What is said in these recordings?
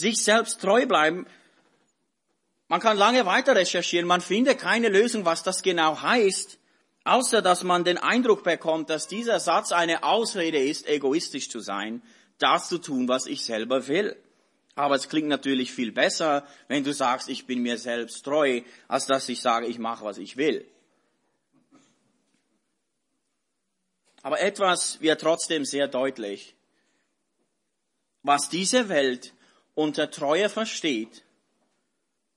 sich selbst treu bleiben. Man kann lange weiter recherchieren, man findet keine Lösung, was das genau heißt, außer dass man den Eindruck bekommt, dass dieser Satz eine Ausrede ist, egoistisch zu sein, das zu tun, was ich selber will. Aber es klingt natürlich viel besser, wenn du sagst, ich bin mir selbst treu, als dass ich sage, ich mache, was ich will. Aber etwas wird trotzdem sehr deutlich. Was diese Welt unter Treue versteht,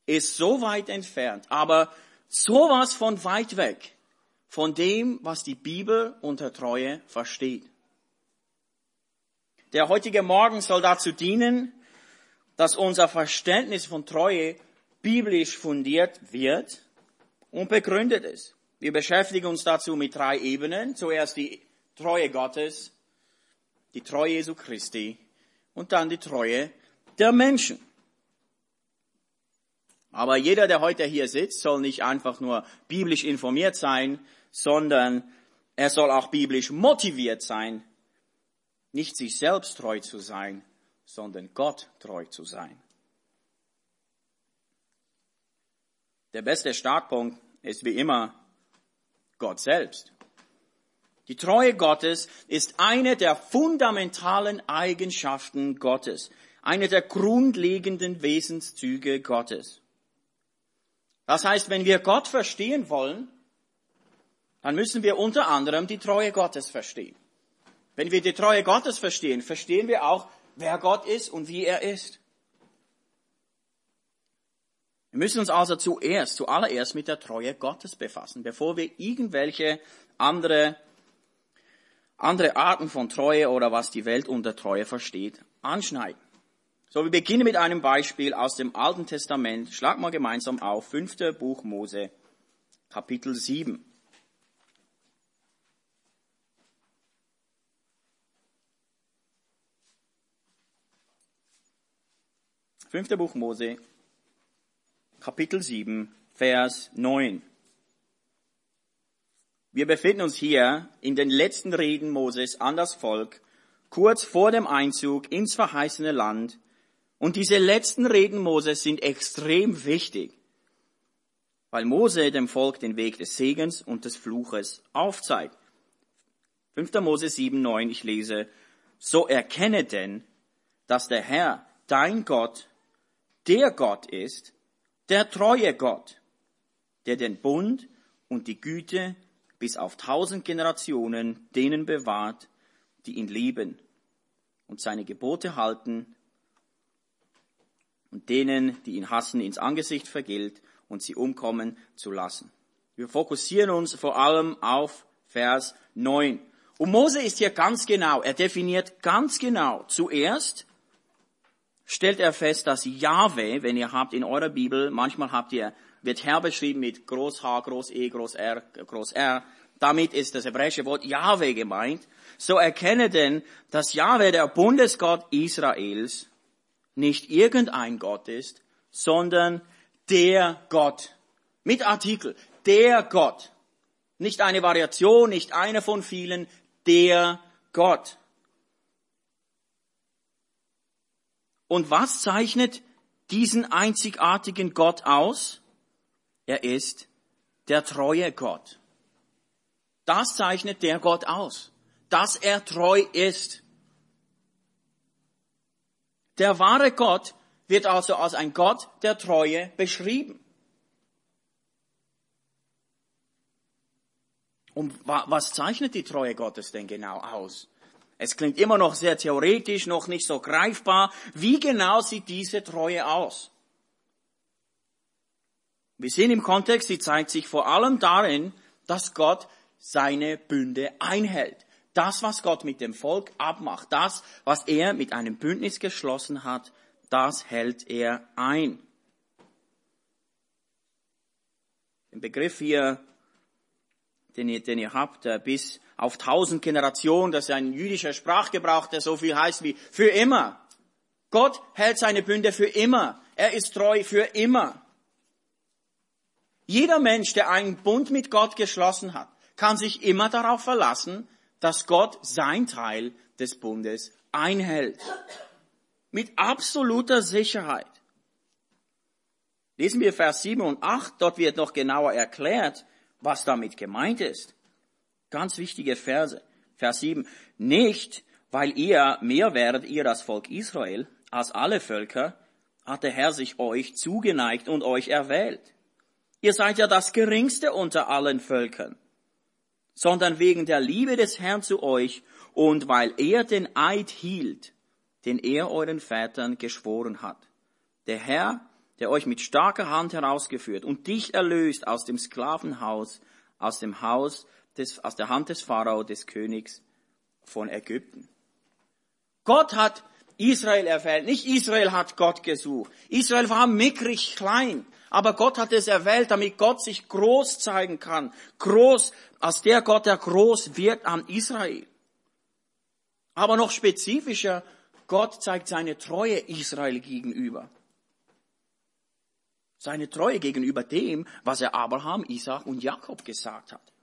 ist so weit entfernt, aber sowas von weit weg von dem, was die Bibel unter Treue versteht. Der heutige Morgen soll dazu dienen, dass unser Verständnis von Treue biblisch fundiert wird und begründet ist. Wir beschäftigen uns dazu mit drei Ebenen. Zuerst die Treue Gottes, die Treue Jesu Christi und dann die Treue der Menschen. Aber jeder, der heute hier sitzt, soll nicht einfach nur biblisch informiert sein, sondern er soll auch biblisch motiviert sein, nicht sich selbst treu zu sein, sondern Gott treu zu sein. Der beste Startpunkt ist wie immer Gott selbst. Die Treue Gottes ist eine der fundamentalen Eigenschaften Gottes, eine der grundlegenden Wesenszüge Gottes. Das heißt, wenn wir Gott verstehen wollen, dann müssen wir unter anderem die Treue Gottes verstehen. Wenn wir die Treue Gottes verstehen, verstehen wir auch, wer Gott ist und wie er ist. Wir müssen uns also zuerst, zuallererst mit der Treue Gottes befassen, bevor wir irgendwelche andere, andere Arten von Treue oder was die Welt unter Treue versteht, anschneiden. So, wir beginnen mit einem Beispiel aus dem Alten Testament. Schlag mal gemeinsam auf, fünfte Buch Mose, Kapitel 7. Fünfte Buch Mose, Kapitel 7, Vers 9. Wir befinden uns hier in den letzten Reden Moses an das Volk, kurz vor dem Einzug ins verheißene Land. Und diese letzten Reden Moses sind extrem wichtig, weil Mose dem Volk den Weg des Segens und des Fluches aufzeigt. 5. Mose 7, 9, ich lese, so erkenne denn, dass der Herr, dein Gott, der Gott ist, der treue Gott, der den Bund und die Güte bis auf tausend Generationen denen bewahrt, die ihn lieben und seine Gebote halten und denen, die ihn hassen, ins Angesicht vergilt und sie umkommen zu lassen. Wir fokussieren uns vor allem auf Vers 9. Und Mose ist hier ganz genau, er definiert ganz genau zuerst, stellt er fest, dass Yahweh, wenn ihr habt in eurer Bibel, manchmal habt ihr, wird Herr beschrieben mit Groß H, Groß E, Groß R, Groß R. Damit ist das hebräische Wort Yahweh gemeint. So erkenne denn, dass Yahweh der Bundesgott Israels nicht irgendein Gott ist, sondern der Gott. Mit Artikel. Der Gott. Nicht eine Variation, nicht eine von vielen. Der Gott. Und was zeichnet diesen einzigartigen Gott aus? Er ist der treue Gott. Das zeichnet der Gott aus, dass er treu ist. Der wahre Gott wird also als ein Gott der Treue beschrieben. Und was zeichnet die Treue Gottes denn genau aus? Es klingt immer noch sehr theoretisch, noch nicht so greifbar. Wie genau sieht diese Treue aus? Wir sehen im Kontext, sie zeigt sich vor allem darin, dass Gott seine Bünde einhält. Das, was Gott mit dem Volk abmacht, das, was er mit einem Bündnis geschlossen hat, das hält er ein. Den Begriff hier, den ihr, den ihr habt, äh, bis auf tausend Generationen, das ist ein jüdischer Sprachgebrauch, der so viel heißt wie für immer. Gott hält seine Bünde für immer. Er ist treu für immer. Jeder Mensch, der einen Bund mit Gott geschlossen hat, kann sich immer darauf verlassen, dass Gott sein Teil des Bundes einhält. Mit absoluter Sicherheit. Lesen wir Vers 7 und 8, dort wird noch genauer erklärt, was damit gemeint ist. Ganz wichtige Verse. Vers 7. Nicht, weil ihr mehr werdet, ihr das Volk Israel, als alle Völker, hat der Herr sich euch zugeneigt und euch erwählt. Ihr seid ja das geringste unter allen Völkern, sondern wegen der Liebe des Herrn zu euch und weil er den Eid hielt, den er euren Vätern geschworen hat. Der Herr, der euch mit starker Hand herausgeführt und dich erlöst aus dem Sklavenhaus, aus dem Haus des, aus der Hand des Pharao, des Königs von Ägypten. Gott hat Israel erwählt, nicht Israel hat Gott gesucht. Israel war mickrig klein, aber Gott hat es erwählt, damit Gott sich groß zeigen kann. Groß, als der Gott, der groß wirkt an Israel. Aber noch spezifischer, Gott zeigt seine Treue Israel gegenüber. Seine Treue gegenüber dem, was er Abraham, Isaac und Jakob gesagt hat.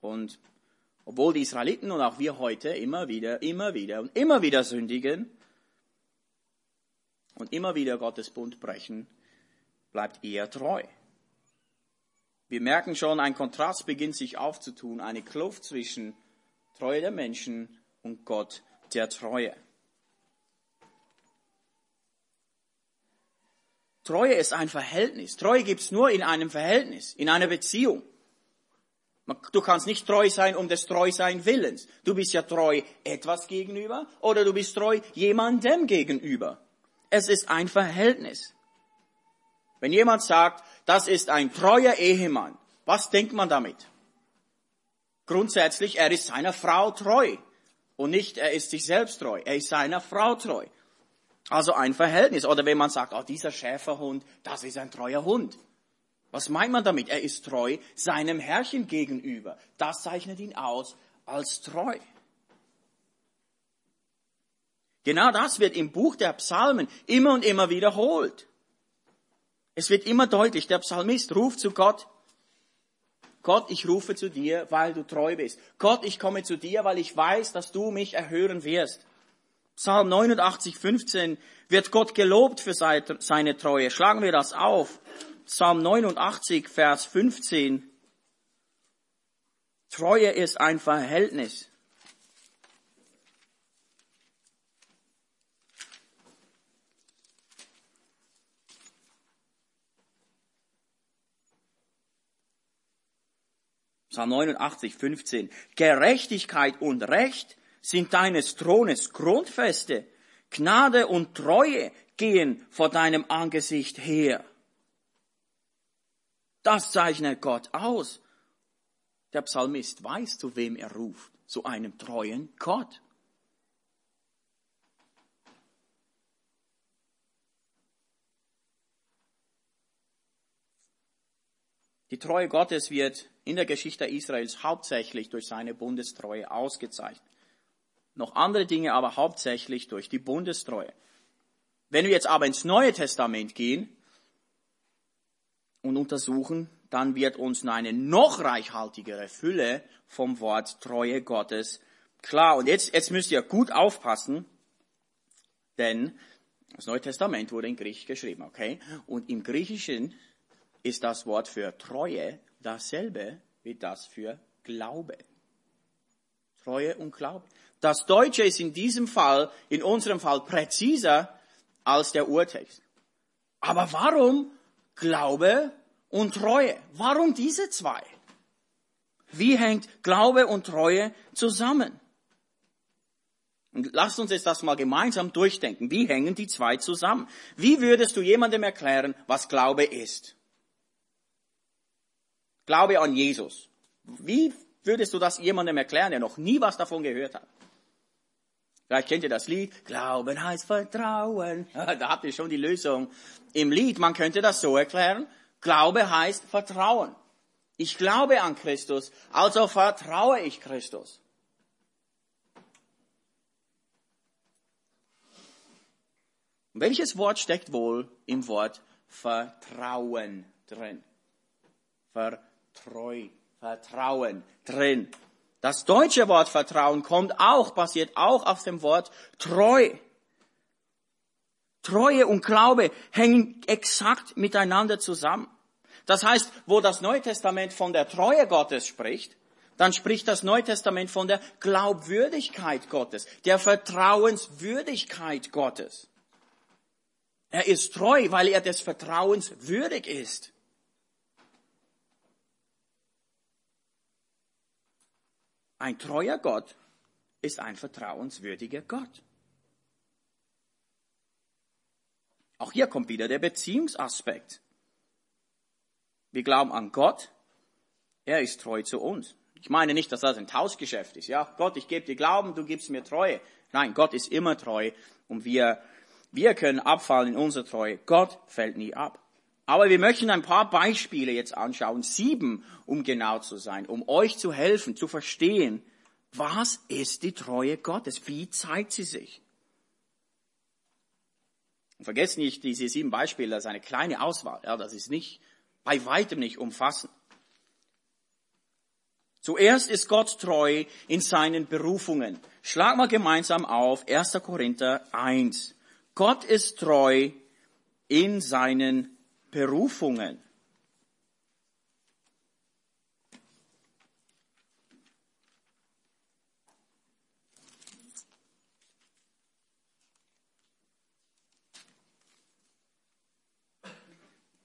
Und obwohl die Israeliten und auch wir heute immer wieder, immer wieder und immer wieder sündigen und immer wieder Gottes Bund brechen, bleibt er treu. Wir merken schon, ein Kontrast beginnt sich aufzutun, eine Kluft zwischen Treue der Menschen und Gott der Treue. Treue ist ein Verhältnis. Treue gibt's nur in einem Verhältnis, in einer Beziehung. Du kannst nicht treu sein um des Treusein Willens. Du bist ja treu etwas gegenüber oder du bist treu jemandem gegenüber. Es ist ein Verhältnis. Wenn jemand sagt, das ist ein treuer Ehemann, was denkt man damit? Grundsätzlich, er ist seiner Frau treu und nicht, er ist sich selbst treu. Er ist seiner Frau treu. Also ein Verhältnis. Oder wenn man sagt, oh, dieser Schäferhund, das ist ein treuer Hund. Was meint man damit? Er ist treu seinem Herrchen gegenüber. Das zeichnet ihn aus als treu. Genau das wird im Buch der Psalmen immer und immer wiederholt. Es wird immer deutlich, der Psalmist ruft zu Gott, Gott, ich rufe zu dir, weil du treu bist. Gott, ich komme zu dir, weil ich weiß, dass du mich erhören wirst. Psalm 89, 15 wird Gott gelobt für seine Treue. Schlagen wir das auf. Psalm 89, Vers 15. Treue ist ein Verhältnis. Psalm 89, 15. Gerechtigkeit und Recht sind deines Thrones Grundfeste. Gnade und Treue gehen vor deinem Angesicht her. Das zeichnet Gott aus. Der Psalmist weiß, zu wem er ruft, zu einem treuen Gott. Die Treue Gottes wird in der Geschichte Israels hauptsächlich durch seine Bundestreue ausgezeichnet. Noch andere Dinge aber hauptsächlich durch die Bundestreue. Wenn wir jetzt aber ins Neue Testament gehen, und untersuchen, dann wird uns eine noch reichhaltigere Fülle vom Wort Treue Gottes klar. Und jetzt, jetzt müsst ihr gut aufpassen, denn das Neue Testament wurde in Griechisch geschrieben, okay? Und im Griechischen ist das Wort für Treue dasselbe wie das für Glaube. Treue und Glaube. Das Deutsche ist in diesem Fall, in unserem Fall präziser als der Urtext. Aber warum Glaube und Treue. Warum diese zwei? Wie hängt Glaube und Treue zusammen? Und lasst uns jetzt das mal gemeinsam durchdenken. Wie hängen die zwei zusammen? Wie würdest du jemandem erklären, was Glaube ist? Glaube an Jesus. Wie würdest du das jemandem erklären, der noch nie was davon gehört hat? Vielleicht kennt ihr das Lied. Glauben heißt Vertrauen. Da habt ihr schon die Lösung. Im Lied, man könnte das so erklären. Glaube heißt Vertrauen. Ich glaube an Christus, also vertraue ich Christus. Welches Wort steckt wohl im Wort Vertrauen drin? Vertreu, Vertrauen drin. Das deutsche Wort Vertrauen kommt auch, basiert auch auf dem Wort treu. Treue und Glaube hängen exakt miteinander zusammen. Das heißt, wo das Neue Testament von der Treue Gottes spricht, dann spricht das Neue Testament von der Glaubwürdigkeit Gottes, der Vertrauenswürdigkeit Gottes. Er ist treu, weil er des Vertrauens würdig ist. Ein treuer Gott ist ein vertrauenswürdiger Gott. Auch hier kommt wieder der Beziehungsaspekt. Wir glauben an Gott, er ist treu zu uns. Ich meine nicht, dass das ein Tauschgeschäft ist. Ja, Gott, ich gebe dir Glauben, du gibst mir Treue. Nein, Gott ist immer treu und wir, wir können abfallen in unsere Treue. Gott fällt nie ab. Aber wir möchten ein paar Beispiele jetzt anschauen, sieben, um genau zu sein, um euch zu helfen, zu verstehen, was ist die Treue Gottes? Wie zeigt sie sich? Und vergesst nicht, diese sieben Beispiele, das ist eine kleine Auswahl. Ja, das ist nicht, bei weitem nicht umfassend. Zuerst ist Gott treu in seinen Berufungen. Schlag mal gemeinsam auf 1. Korinther 1. Gott ist treu in seinen Berufungen.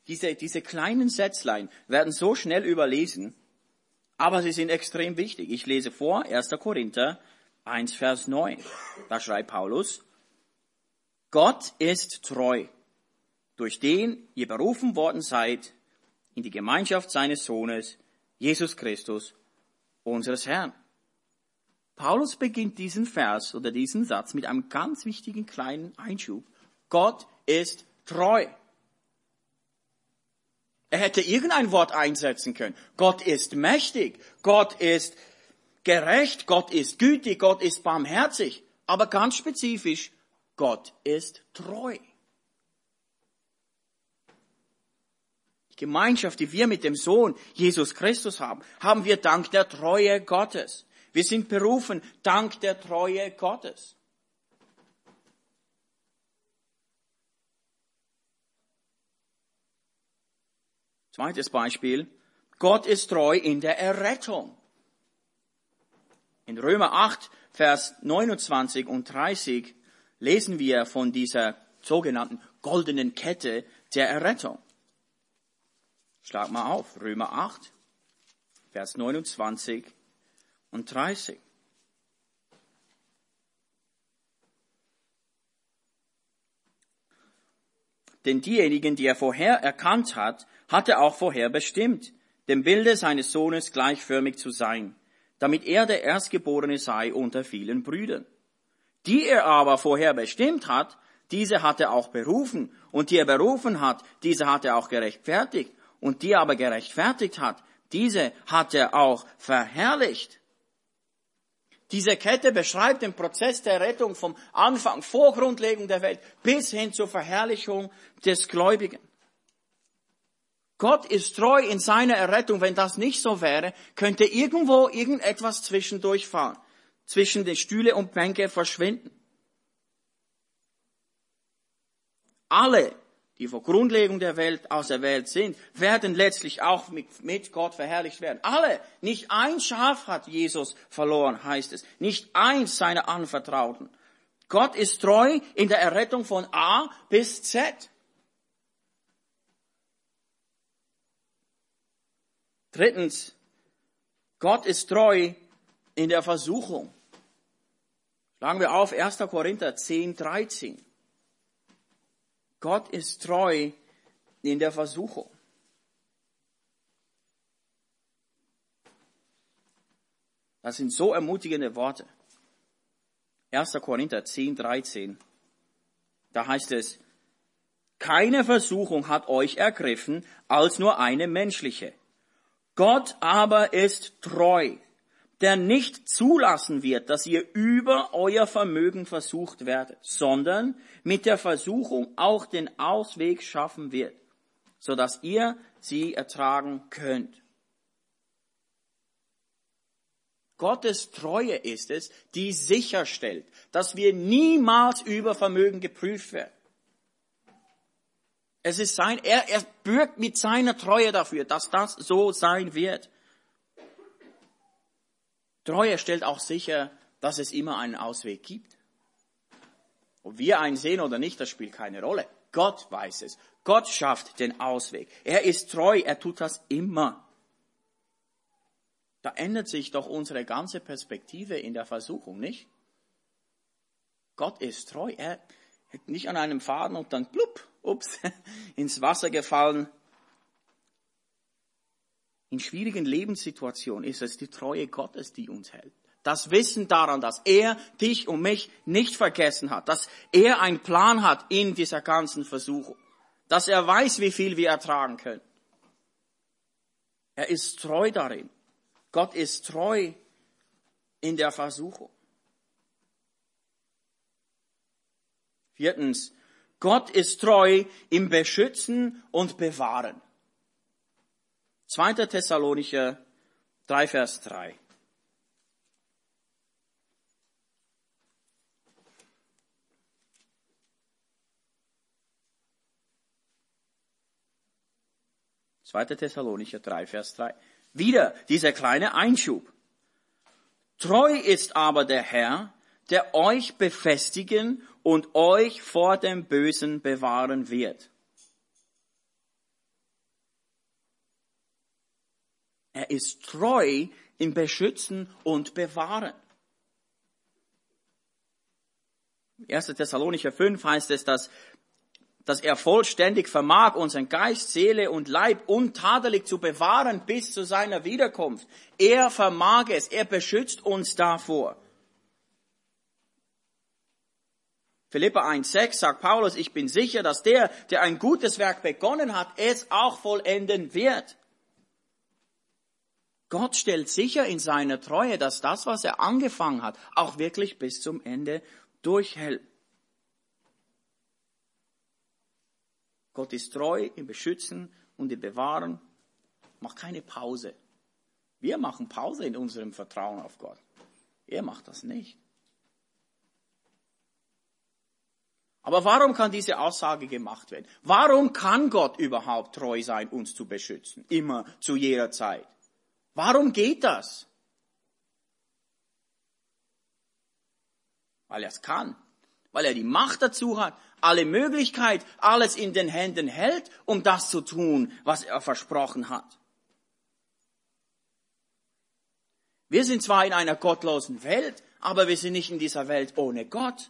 Diese, diese kleinen Sätzlein werden so schnell überlesen, aber sie sind extrem wichtig. Ich lese vor, 1. Korinther 1, Vers 9. Da schreibt Paulus, Gott ist treu, durch den ihr berufen worden seid in die Gemeinschaft seines Sohnes, Jesus Christus, unseres Herrn. Paulus beginnt diesen Vers oder diesen Satz mit einem ganz wichtigen kleinen Einschub. Gott ist treu. Er hätte irgendein Wort einsetzen können. Gott ist mächtig, Gott ist gerecht, Gott ist gütig, Gott ist barmherzig. Aber ganz spezifisch, Gott ist treu. Gemeinschaft, die wir mit dem Sohn Jesus Christus haben, haben wir dank der Treue Gottes. Wir sind berufen dank der Treue Gottes. Zweites Beispiel. Gott ist treu in der Errettung. In Römer 8, Vers 29 und 30 lesen wir von dieser sogenannten goldenen Kette der Errettung. Schlag mal auf, Römer 8, Vers 29 und 30. Denn diejenigen, die er vorher erkannt hat, hatte auch vorher bestimmt, dem Bilde seines Sohnes gleichförmig zu sein, damit er der Erstgeborene sei unter vielen Brüdern. Die er aber vorher bestimmt hat, diese hat er auch berufen, und die er berufen hat, diese hat er auch gerechtfertigt, und die er aber gerechtfertigt hat, diese hat er auch verherrlicht. Diese Kette beschreibt den Prozess der Rettung vom Anfang, vor Grundlegung der Welt, bis hin zur Verherrlichung des Gläubigen. Gott ist treu in seiner Errettung. Wenn das nicht so wäre, könnte irgendwo irgendetwas zwischendurch fahren, zwischen den Stühle und Bänke verschwinden. Alle, die vor Grundlegung der Welt auserwählt sind, werden letztlich auch mit, mit Gott verherrlicht werden. Alle, nicht ein Schaf hat Jesus verloren, heißt es. Nicht eins seiner Anvertrauten. Gott ist treu in der Errettung von A bis Z. Drittens, Gott ist treu in der Versuchung. Schlagen wir auf 1. Korinther 10, 13. Gott ist treu in der Versuchung. Das sind so ermutigende Worte. 1. Korinther 10, 13. Da heißt es, keine Versuchung hat euch ergriffen als nur eine menschliche. Gott aber ist treu, der nicht zulassen wird, dass ihr über euer Vermögen versucht werdet, sondern mit der Versuchung auch den Ausweg schaffen wird, so dass ihr sie ertragen könnt. Gottes Treue ist es, die sicherstellt, dass wir niemals über Vermögen geprüft werden. Es ist sein, er, er bürgt mit seiner Treue dafür, dass das so sein wird. Treue stellt auch sicher, dass es immer einen Ausweg gibt. Ob wir einen sehen oder nicht, das spielt keine Rolle. Gott weiß es. Gott schafft den Ausweg. Er ist treu, er tut das immer. Da ändert sich doch unsere ganze Perspektive in der Versuchung, nicht? Gott ist treu. Er nicht an einem Faden und dann plupp, ups, ins Wasser gefallen. In schwierigen Lebenssituationen ist es die Treue Gottes, die uns hält. Das Wissen daran, dass er dich und mich nicht vergessen hat, dass er einen Plan hat in dieser ganzen Versuchung, dass er weiß, wie viel wir ertragen können. Er ist treu darin. Gott ist treu in der Versuchung. Viertens, Gott ist treu im Beschützen und Bewahren. 2. Thessalonicher 3, Vers 3. Zweite Thessalonicher 3, Vers 3. Wieder dieser kleine Einschub. Treu ist aber der Herr, der euch befestigen und euch vor dem Bösen bewahren wird. Er ist treu im Beschützen und Bewahren. 1. Thessalonicher 5 heißt es, dass dass er vollständig vermag, unseren Geist, Seele und Leib untadelig zu bewahren bis zu seiner Wiederkunft. Er vermag es, er beschützt uns davor. Philippa 1,6 sagt Paulus, ich bin sicher, dass der, der ein gutes Werk begonnen hat, es auch vollenden wird. Gott stellt sicher in seiner Treue, dass das, was er angefangen hat, auch wirklich bis zum Ende durchhält. Gott ist treu im Beschützen und im Bewahren. Macht keine Pause. Wir machen Pause in unserem Vertrauen auf Gott. Er macht das nicht. Aber warum kann diese Aussage gemacht werden? Warum kann Gott überhaupt treu sein, uns zu beschützen? Immer, zu jeder Zeit. Warum geht das? Weil er es kann. Weil er die Macht dazu hat, alle Möglichkeit, alles in den Händen hält, um das zu tun, was er versprochen hat. Wir sind zwar in einer gottlosen Welt, aber wir sind nicht in dieser Welt ohne Gott.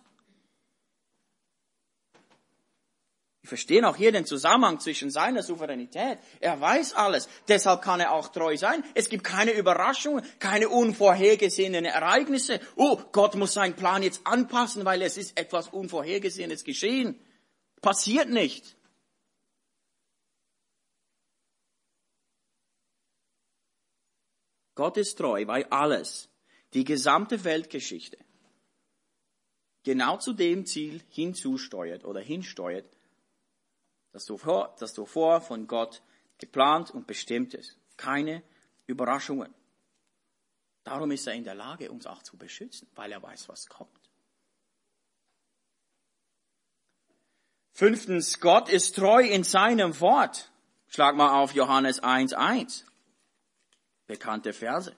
Wir verstehen auch hier den Zusammenhang zwischen seiner Souveränität. Er weiß alles. Deshalb kann er auch treu sein. Es gibt keine Überraschungen, keine unvorhergesehenen Ereignisse. Oh, Gott muss seinen Plan jetzt anpassen, weil es ist etwas Unvorhergesehenes geschehen. Passiert nicht. Gott ist treu, weil alles, die gesamte Weltgeschichte, genau zu dem Ziel hinzusteuert oder hinsteuert, das zuvor, das zuvor von Gott geplant und bestimmt ist. Keine Überraschungen. Darum ist er in der Lage, uns auch zu beschützen, weil er weiß, was kommt. Fünftens, Gott ist treu in seinem Wort. Schlag mal auf Johannes 1.1. Bekannte Verse.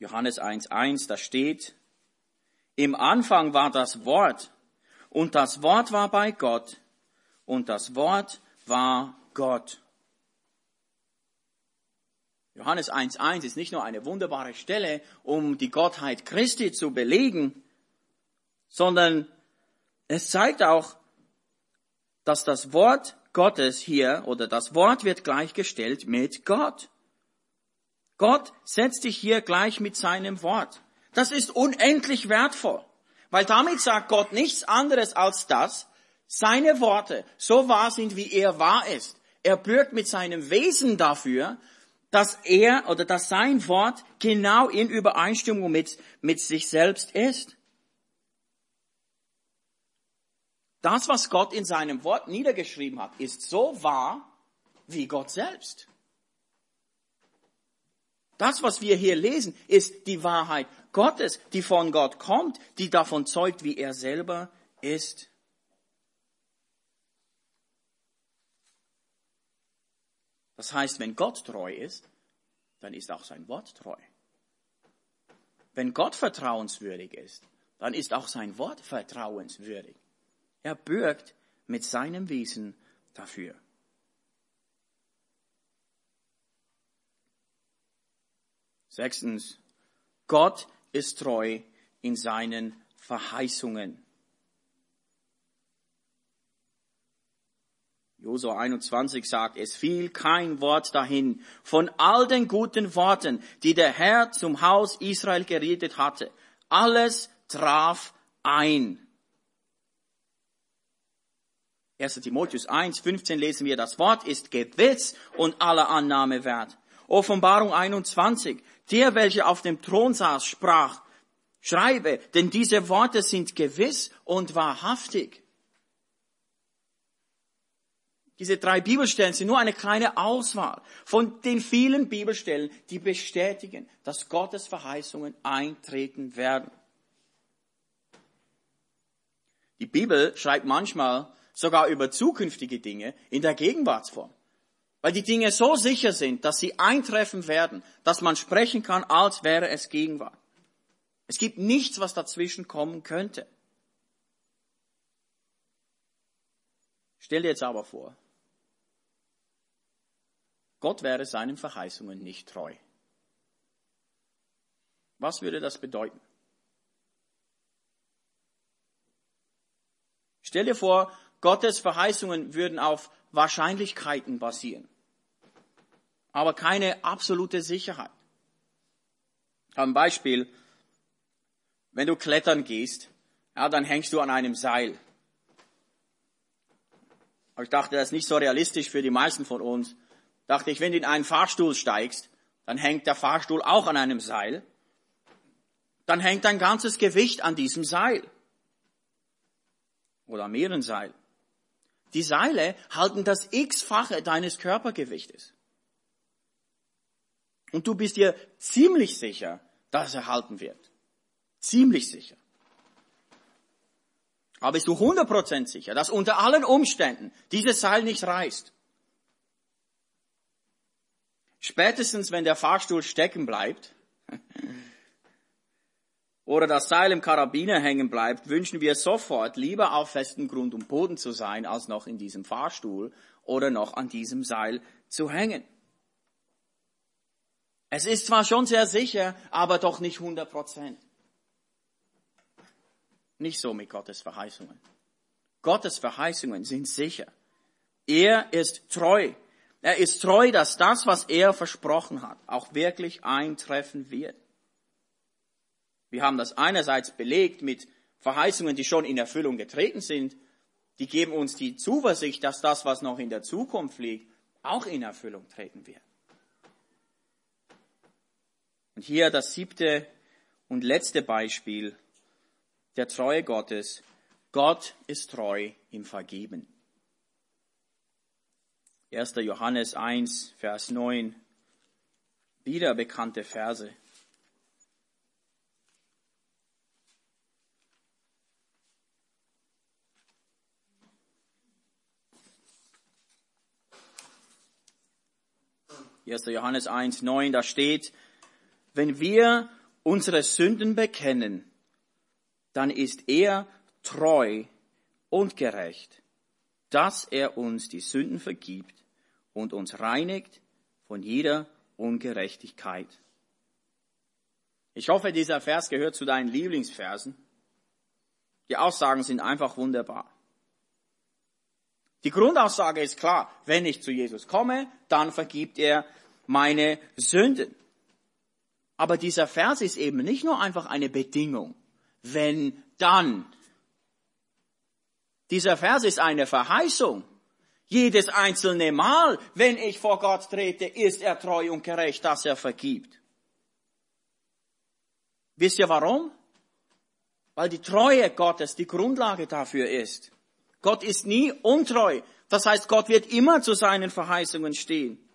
Johannes 1.1, da steht, im Anfang war das Wort und das Wort war bei Gott und das Wort war Gott. Johannes 1.1 ist nicht nur eine wunderbare Stelle, um die Gottheit Christi zu belegen, sondern es zeigt auch, dass das Wort Gottes hier oder das Wort wird gleichgestellt mit Gott. Gott setzt dich hier gleich mit seinem Wort. Das ist unendlich wertvoll, weil damit sagt Gott nichts anderes als das, seine Worte so wahr sind, wie er wahr ist. Er bürgt mit seinem Wesen dafür, dass er oder dass sein Wort genau in Übereinstimmung mit, mit sich selbst ist. Das, was Gott in seinem Wort niedergeschrieben hat, ist so wahr wie Gott selbst. Das, was wir hier lesen, ist die Wahrheit Gottes, die von Gott kommt, die davon zeugt, wie er selber ist. Das heißt, wenn Gott treu ist, dann ist auch sein Wort treu. Wenn Gott vertrauenswürdig ist, dann ist auch sein Wort vertrauenswürdig. Er bürgt mit seinem Wesen dafür. Sechstens, Gott ist treu in seinen Verheißungen. Josua 21 sagt, es fiel kein Wort dahin von all den guten Worten, die der Herr zum Haus Israel geredet hatte. Alles traf ein. 1. Timotheus 1, 15 lesen wir, das Wort ist gewiss und aller Annahme wert. Offenbarung 21, der, welcher auf dem Thron saß, sprach, schreibe, denn diese Worte sind gewiss und wahrhaftig. Diese drei Bibelstellen sind nur eine kleine Auswahl von den vielen Bibelstellen, die bestätigen, dass Gottes Verheißungen eintreten werden. Die Bibel schreibt manchmal sogar über zukünftige Dinge in der Gegenwartsform. Weil die Dinge so sicher sind, dass sie eintreffen werden, dass man sprechen kann, als wäre es Gegenwart. Es gibt nichts, was dazwischen kommen könnte. Stell dir jetzt aber vor, Gott wäre seinen Verheißungen nicht treu. Was würde das bedeuten? Stell dir vor, Gottes Verheißungen würden auf Wahrscheinlichkeiten basieren, aber keine absolute Sicherheit. Ein Beispiel, wenn du klettern gehst, ja, dann hängst du an einem Seil. Aber ich dachte, das ist nicht so realistisch für die meisten von uns dachte ich, wenn du in einen Fahrstuhl steigst, dann hängt der Fahrstuhl auch an einem Seil. Dann hängt dein ganzes Gewicht an diesem Seil. Oder mehreren Seilen. Die Seile halten das x-fache deines Körpergewichtes. Und du bist dir ziemlich sicher, dass er halten wird. Ziemlich sicher. Aber bist du 100% sicher, dass unter allen Umständen dieses Seil nicht reißt? Spätestens, wenn der Fahrstuhl stecken bleibt oder das Seil im Karabiner hängen bleibt, wünschen wir sofort lieber auf festem Grund und Boden zu sein, als noch in diesem Fahrstuhl oder noch an diesem Seil zu hängen. Es ist zwar schon sehr sicher, aber doch nicht 100 Prozent. Nicht so mit Gottes Verheißungen. Gottes Verheißungen sind sicher. Er ist treu. Er ist treu, dass das, was er versprochen hat, auch wirklich eintreffen wird. Wir haben das einerseits belegt mit Verheißungen, die schon in Erfüllung getreten sind. Die geben uns die Zuversicht, dass das, was noch in der Zukunft liegt, auch in Erfüllung treten wird. Und hier das siebte und letzte Beispiel der Treue Gottes. Gott ist treu im Vergeben. 1. Johannes 1, Vers 9. Wieder bekannte Verse. Erster Johannes 1, 9, da steht, wenn wir unsere Sünden bekennen, dann ist er treu und gerecht, dass er uns die Sünden vergibt und uns reinigt von jeder Ungerechtigkeit. Ich hoffe, dieser Vers gehört zu deinen Lieblingsversen. Die Aussagen sind einfach wunderbar. Die Grundaussage ist klar, wenn ich zu Jesus komme, dann vergibt er meine Sünden. Aber dieser Vers ist eben nicht nur einfach eine Bedingung. Wenn, dann. Dieser Vers ist eine Verheißung. Jedes einzelne Mal, wenn ich vor Gott trete, ist er treu und gerecht, dass er vergibt. Wisst ihr warum? Weil die Treue Gottes die Grundlage dafür ist. Gott ist nie untreu. Das heißt, Gott wird immer zu seinen Verheißungen stehen.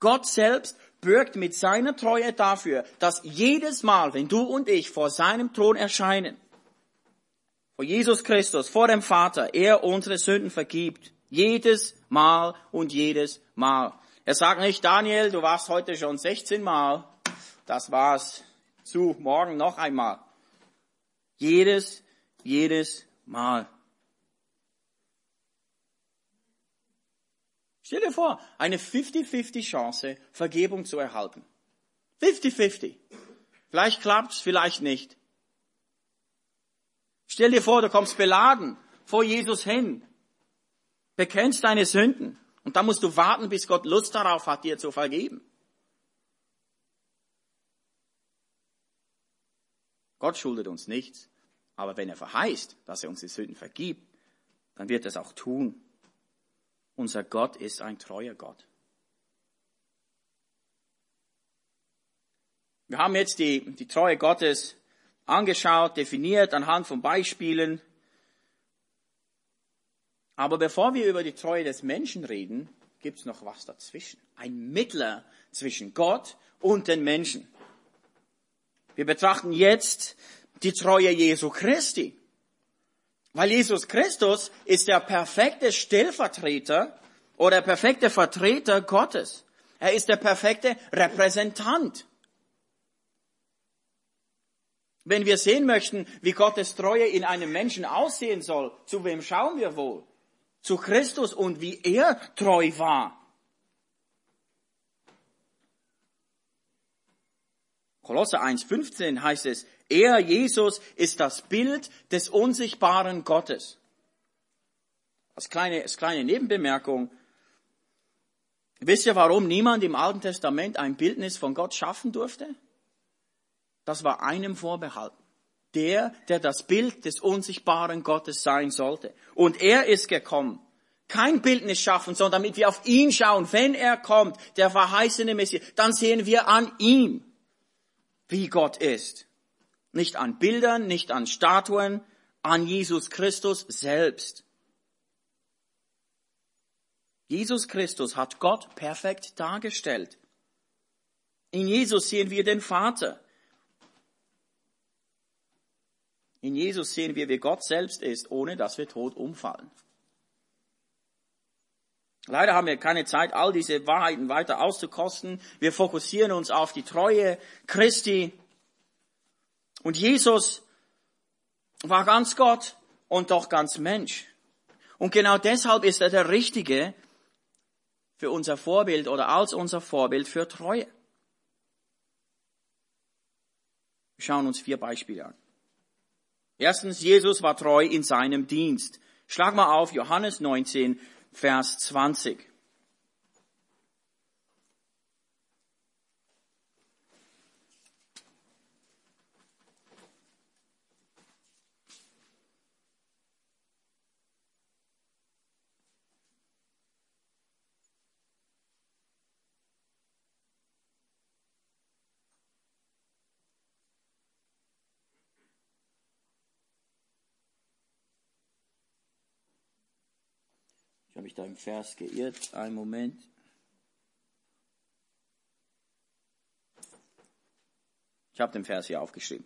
Gott selbst bürgt mit seiner Treue dafür, dass jedes Mal, wenn du und ich vor seinem Thron erscheinen, vor Jesus Christus, vor dem Vater, er unsere Sünden vergibt. Jedes Mal und jedes Mal. Er sagt nicht, Daniel, du warst heute schon 16 Mal. Das war's. Zu morgen noch einmal. Jedes, jedes Mal. Stell dir vor, eine 50-50 Chance, Vergebung zu erhalten. 50-50. Vielleicht klappt's, vielleicht nicht. Stell dir vor, du kommst beladen vor Jesus hin, bekennst deine Sünden und dann musst du warten, bis Gott Lust darauf hat, dir zu vergeben. Gott schuldet uns nichts, aber wenn er verheißt, dass er uns die Sünden vergibt, dann wird er es auch tun. Unser Gott ist ein treuer Gott. Wir haben jetzt die, die Treue Gottes angeschaut, definiert anhand von Beispielen. Aber bevor wir über die Treue des Menschen reden, gibt es noch was dazwischen. Ein Mittler zwischen Gott und den Menschen. Wir betrachten jetzt die Treue Jesu Christi. Weil Jesus Christus ist der perfekte Stellvertreter oder perfekte Vertreter Gottes. Er ist der perfekte Repräsentant. Wenn wir sehen möchten, wie Gottes Treue in einem Menschen aussehen soll, zu wem schauen wir wohl? Zu Christus und wie er treu war. Kolosser 1,15 heißt es, er, Jesus, ist das Bild des unsichtbaren Gottes. Als kleine, als kleine Nebenbemerkung, wisst ihr, warum niemand im Alten Testament ein Bildnis von Gott schaffen durfte? Das war einem vorbehalten. Der, der das Bild des unsichtbaren Gottes sein sollte. Und er ist gekommen. Kein Bildnis schaffen, sondern damit wir auf ihn schauen. Wenn er kommt, der verheißene Messias, dann sehen wir an ihm wie Gott ist. Nicht an Bildern, nicht an Statuen, an Jesus Christus selbst. Jesus Christus hat Gott perfekt dargestellt. In Jesus sehen wir den Vater. In Jesus sehen wir, wie Gott selbst ist, ohne dass wir tot umfallen. Leider haben wir keine Zeit, all diese Wahrheiten weiter auszukosten. Wir fokussieren uns auf die Treue Christi. Und Jesus war ganz Gott und doch ganz Mensch. Und genau deshalb ist er der Richtige für unser Vorbild oder als unser Vorbild für Treue. Wir schauen uns vier Beispiele an. Erstens, Jesus war treu in seinem Dienst. Schlag mal auf Johannes 19, Vers 20. habe ich da im Vers geirrt. Einen Moment. Ich habe den Vers hier aufgeschrieben.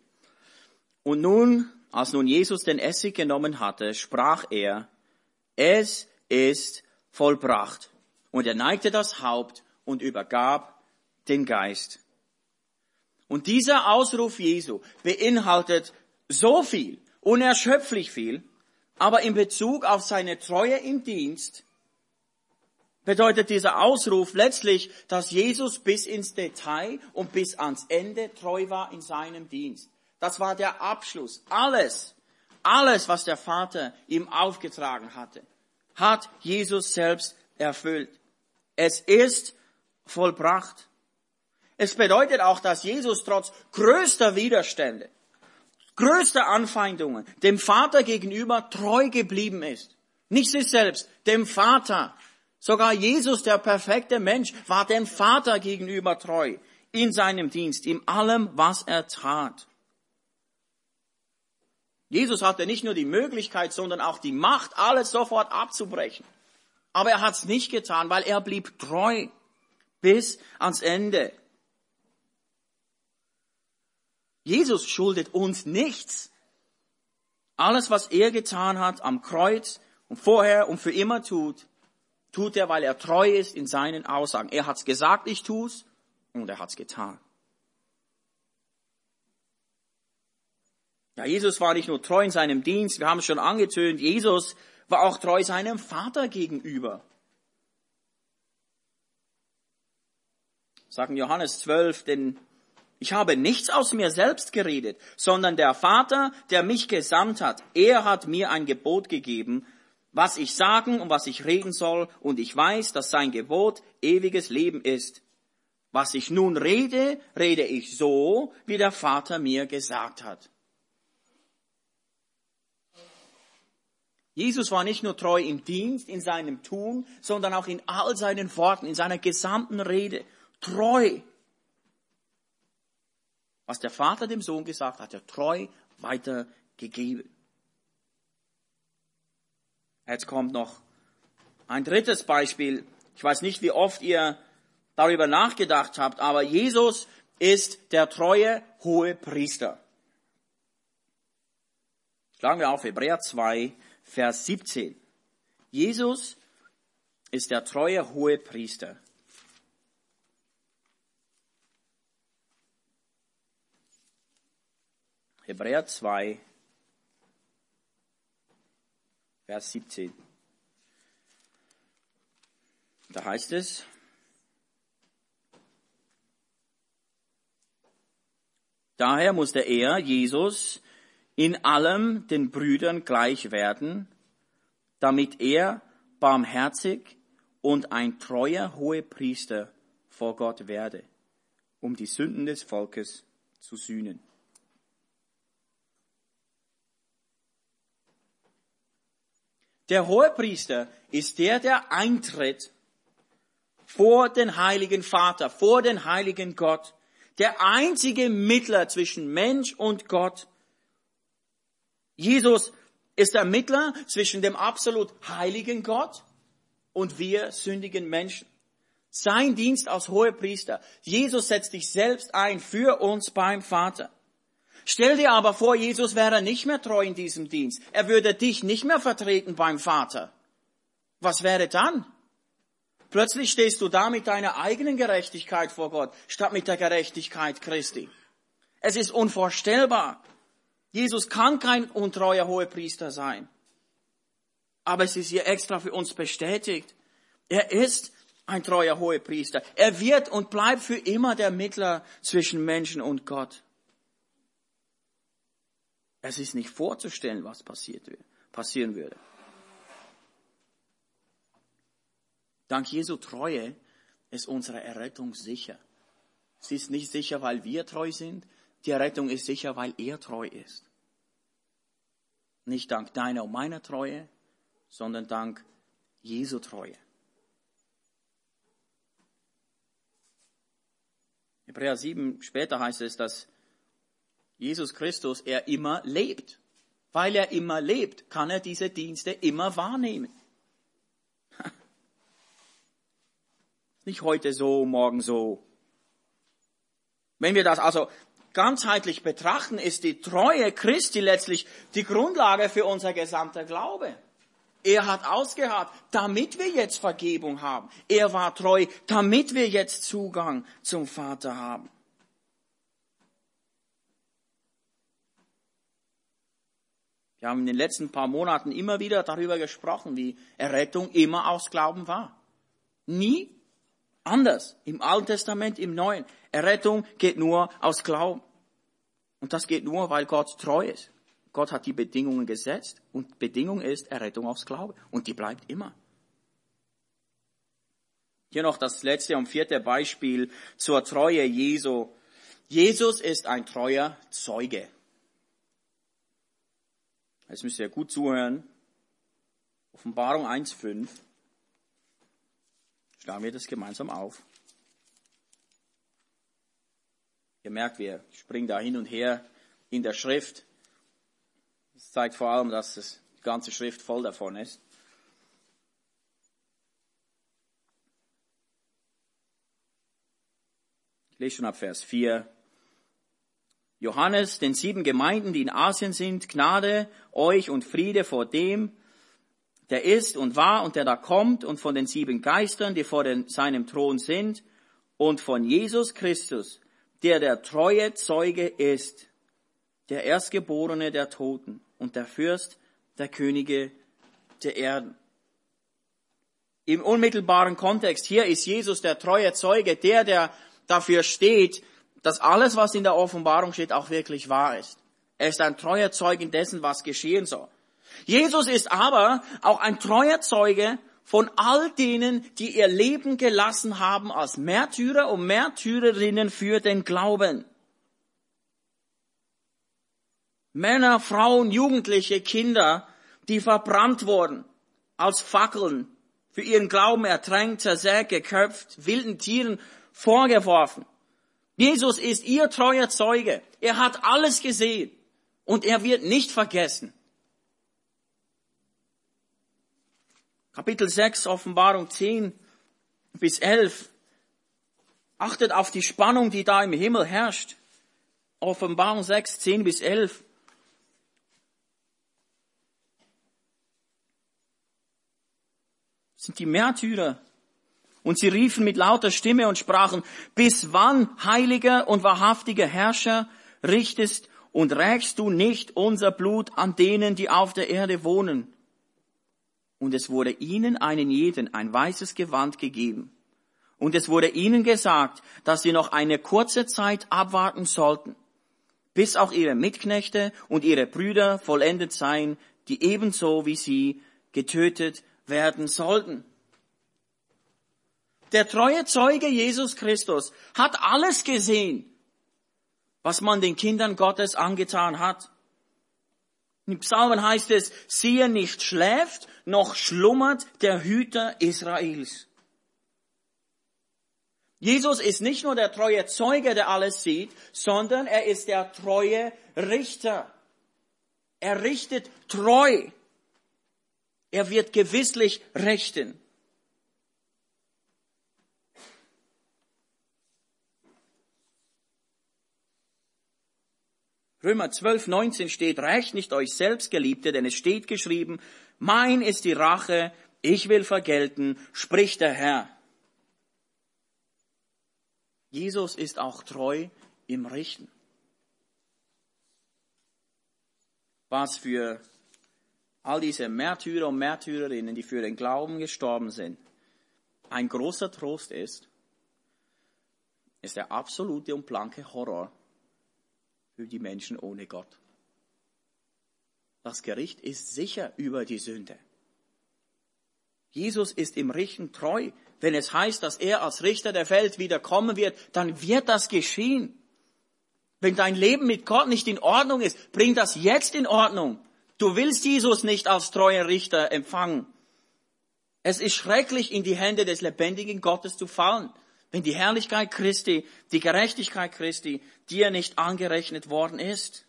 Und nun, als nun Jesus den Essig genommen hatte, sprach er, es ist vollbracht. Und er neigte das Haupt und übergab den Geist. Und dieser Ausruf Jesu beinhaltet so viel, unerschöpflich viel, aber in Bezug auf seine Treue im Dienst bedeutet dieser Ausruf letztlich, dass Jesus bis ins Detail und bis ans Ende treu war in seinem Dienst. Das war der Abschluss. Alles, alles, was der Vater ihm aufgetragen hatte, hat Jesus selbst erfüllt. Es ist vollbracht. Es bedeutet auch, dass Jesus trotz größter Widerstände, größter Anfeindungen dem Vater gegenüber treu geblieben ist. Nicht sich selbst, dem Vater. Sogar Jesus, der perfekte Mensch, war dem Vater gegenüber treu in seinem Dienst, in allem, was er tat. Jesus hatte nicht nur die Möglichkeit, sondern auch die Macht, alles sofort abzubrechen. Aber er hat es nicht getan, weil er blieb treu bis ans Ende. Jesus schuldet uns nichts. Alles, was er getan hat am Kreuz und vorher und für immer tut, tut er, weil er treu ist in seinen Aussagen. Er hat's gesagt, ich tu's, und er hat's getan. Ja, Jesus war nicht nur treu in seinem Dienst, wir haben es schon angetönt, Jesus war auch treu seinem Vater gegenüber. Sagen Johannes 12, denn ich habe nichts aus mir selbst geredet, sondern der Vater, der mich gesandt hat, er hat mir ein Gebot gegeben, was ich sagen und was ich reden soll, und ich weiß, dass sein Gebot ewiges Leben ist. Was ich nun rede, rede ich so, wie der Vater mir gesagt hat. Jesus war nicht nur treu im Dienst, in seinem Tun, sondern auch in all seinen Worten, in seiner gesamten Rede. Treu. Was der Vater dem Sohn gesagt hat, er treu weitergegeben. Jetzt kommt noch ein drittes Beispiel. Ich weiß nicht, wie oft ihr darüber nachgedacht habt, aber Jesus ist der treue hohe Priester. Schlagen wir auf Hebräer 2, Vers 17. Jesus ist der treue hohe Priester. Hebräer 2, Vers 17. Da heißt es, Daher musste er, Jesus, in allem den Brüdern gleich werden, damit er barmherzig und ein treuer Hohepriester vor Gott werde, um die Sünden des Volkes zu sühnen. Der Hohepriester ist der, der eintritt vor den heiligen Vater, vor den heiligen Gott, der einzige Mittler zwischen Mensch und Gott. Jesus ist der Mittler zwischen dem absolut heiligen Gott und wir sündigen Menschen. Sein Dienst als Hohepriester. Jesus setzt sich selbst ein für uns beim Vater. Stell dir aber vor, Jesus wäre nicht mehr treu in diesem Dienst. Er würde dich nicht mehr vertreten beim Vater. Was wäre dann? Plötzlich stehst du da mit deiner eigenen Gerechtigkeit vor Gott, statt mit der Gerechtigkeit Christi. Es ist unvorstellbar. Jesus kann kein untreuer Hohepriester sein. Aber es ist hier extra für uns bestätigt. Er ist ein treuer Hohepriester. Er wird und bleibt für immer der Mittler zwischen Menschen und Gott. Es ist nicht vorzustellen, was passiert, passieren würde. Dank Jesu Treue ist unsere Errettung sicher. Sie ist nicht sicher, weil wir treu sind. Die Errettung ist sicher, weil er treu ist. Nicht dank deiner und meiner Treue, sondern dank Jesu Treue. Hebräer 7 später heißt es, dass Jesus Christus, er immer lebt. Weil er immer lebt, kann er diese Dienste immer wahrnehmen. Nicht heute so, morgen so. Wenn wir das also ganzheitlich betrachten, ist die Treue Christi letztlich die Grundlage für unser gesamter Glaube. Er hat ausgeharrt, damit wir jetzt Vergebung haben. Er war treu, damit wir jetzt Zugang zum Vater haben. Wir haben in den letzten paar Monaten immer wieder darüber gesprochen, wie Errettung immer aus Glauben war. Nie anders. Im Alten Testament, im Neuen. Errettung geht nur aus Glauben. Und das geht nur, weil Gott treu ist. Gott hat die Bedingungen gesetzt und Bedingung ist Errettung aus Glauben. Und die bleibt immer. Hier noch das letzte und vierte Beispiel zur Treue Jesu. Jesus ist ein treuer Zeuge. Jetzt müsst ihr gut zuhören. Offenbarung 1.5. Schlagen wir das gemeinsam auf. Ihr merkt, wir springen da hin und her in der Schrift. Das zeigt vor allem, dass es, die ganze Schrift voll davon ist. Ich lese schon ab Vers 4. Johannes, den sieben Gemeinden, die in Asien sind, Gnade euch und Friede vor dem, der ist und war und der da kommt und von den sieben Geistern, die vor den, seinem Thron sind und von Jesus Christus, der der treue Zeuge ist, der Erstgeborene der Toten und der Fürst der Könige der Erden. Im unmittelbaren Kontext, hier ist Jesus der treue Zeuge, der, der dafür steht, dass alles, was in der Offenbarung steht, auch wirklich wahr ist. Er ist ein treuer Zeuge dessen, was geschehen soll. Jesus ist aber auch ein treuer Zeuge von all denen, die ihr Leben gelassen haben als Märtyrer und Märtyrerinnen für den Glauben. Männer, Frauen, Jugendliche, Kinder, die verbrannt wurden als Fackeln, für ihren Glauben ertränkt, zersägt, geköpft, wilden Tieren vorgeworfen. Jesus ist ihr treuer Zeuge. Er hat alles gesehen und er wird nicht vergessen. Kapitel 6, Offenbarung 10 bis 11. Achtet auf die Spannung, die da im Himmel herrscht. Offenbarung 6, 10 bis 11. sind die Märtyrer. Und sie riefen mit lauter Stimme und sprachen, bis wann, heiliger und wahrhaftiger Herrscher, richtest und rächst du nicht unser Blut an denen, die auf der Erde wohnen? Und es wurde ihnen einen jeden ein weißes Gewand gegeben. Und es wurde ihnen gesagt, dass sie noch eine kurze Zeit abwarten sollten, bis auch ihre Mitknechte und ihre Brüder vollendet seien, die ebenso wie sie getötet werden sollten. Der treue Zeuge Jesus Christus hat alles gesehen, was man den Kindern Gottes angetan hat. Im Psalmen heißt es, siehe nicht schläft, noch schlummert der Hüter Israels. Jesus ist nicht nur der treue Zeuge, der alles sieht, sondern er ist der treue Richter. Er richtet treu. Er wird gewisslich rechten. Römer 12, 19 steht, rächt nicht euch selbst, Geliebte, denn es steht geschrieben, mein ist die Rache, ich will vergelten, spricht der Herr. Jesus ist auch treu im Richten. Was für all diese Märtyrer und Märtyrerinnen, die für den Glauben gestorben sind, ein großer Trost ist, ist der absolute und blanke Horror für die Menschen ohne Gott. Das Gericht ist sicher über die Sünde. Jesus ist im Richten treu. Wenn es heißt, dass er als Richter der Welt wieder kommen wird, dann wird das geschehen. Wenn dein Leben mit Gott nicht in Ordnung ist, bring das jetzt in Ordnung. Du willst Jesus nicht als treuer Richter empfangen. Es ist schrecklich, in die Hände des lebendigen Gottes zu fallen wenn die Herrlichkeit Christi, die Gerechtigkeit Christi dir nicht angerechnet worden ist.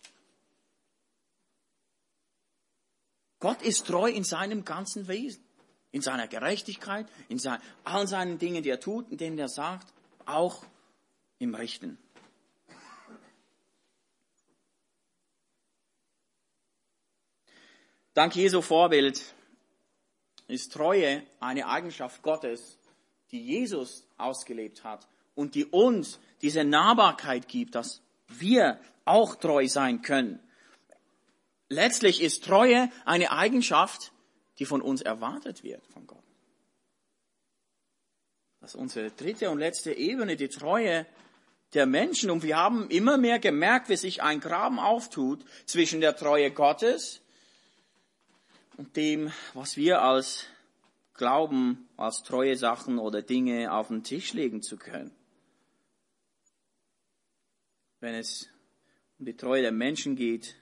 Gott ist treu in seinem ganzen Wesen, in seiner Gerechtigkeit, in sein, allen seinen Dingen, die er tut, in denen er sagt, auch im Richten. Dank Jesu Vorbild ist Treue eine Eigenschaft Gottes, die Jesus ausgelebt hat und die uns diese Nahbarkeit gibt, dass wir auch treu sein können. Letztlich ist Treue eine Eigenschaft, die von uns erwartet wird, von Gott. Das ist unsere dritte und letzte Ebene, die Treue der Menschen. Und wir haben immer mehr gemerkt, wie sich ein Graben auftut zwischen der Treue Gottes und dem, was wir als Glauben als treue Sachen oder Dinge auf den Tisch legen zu können. Wenn es um die Treue der Menschen geht,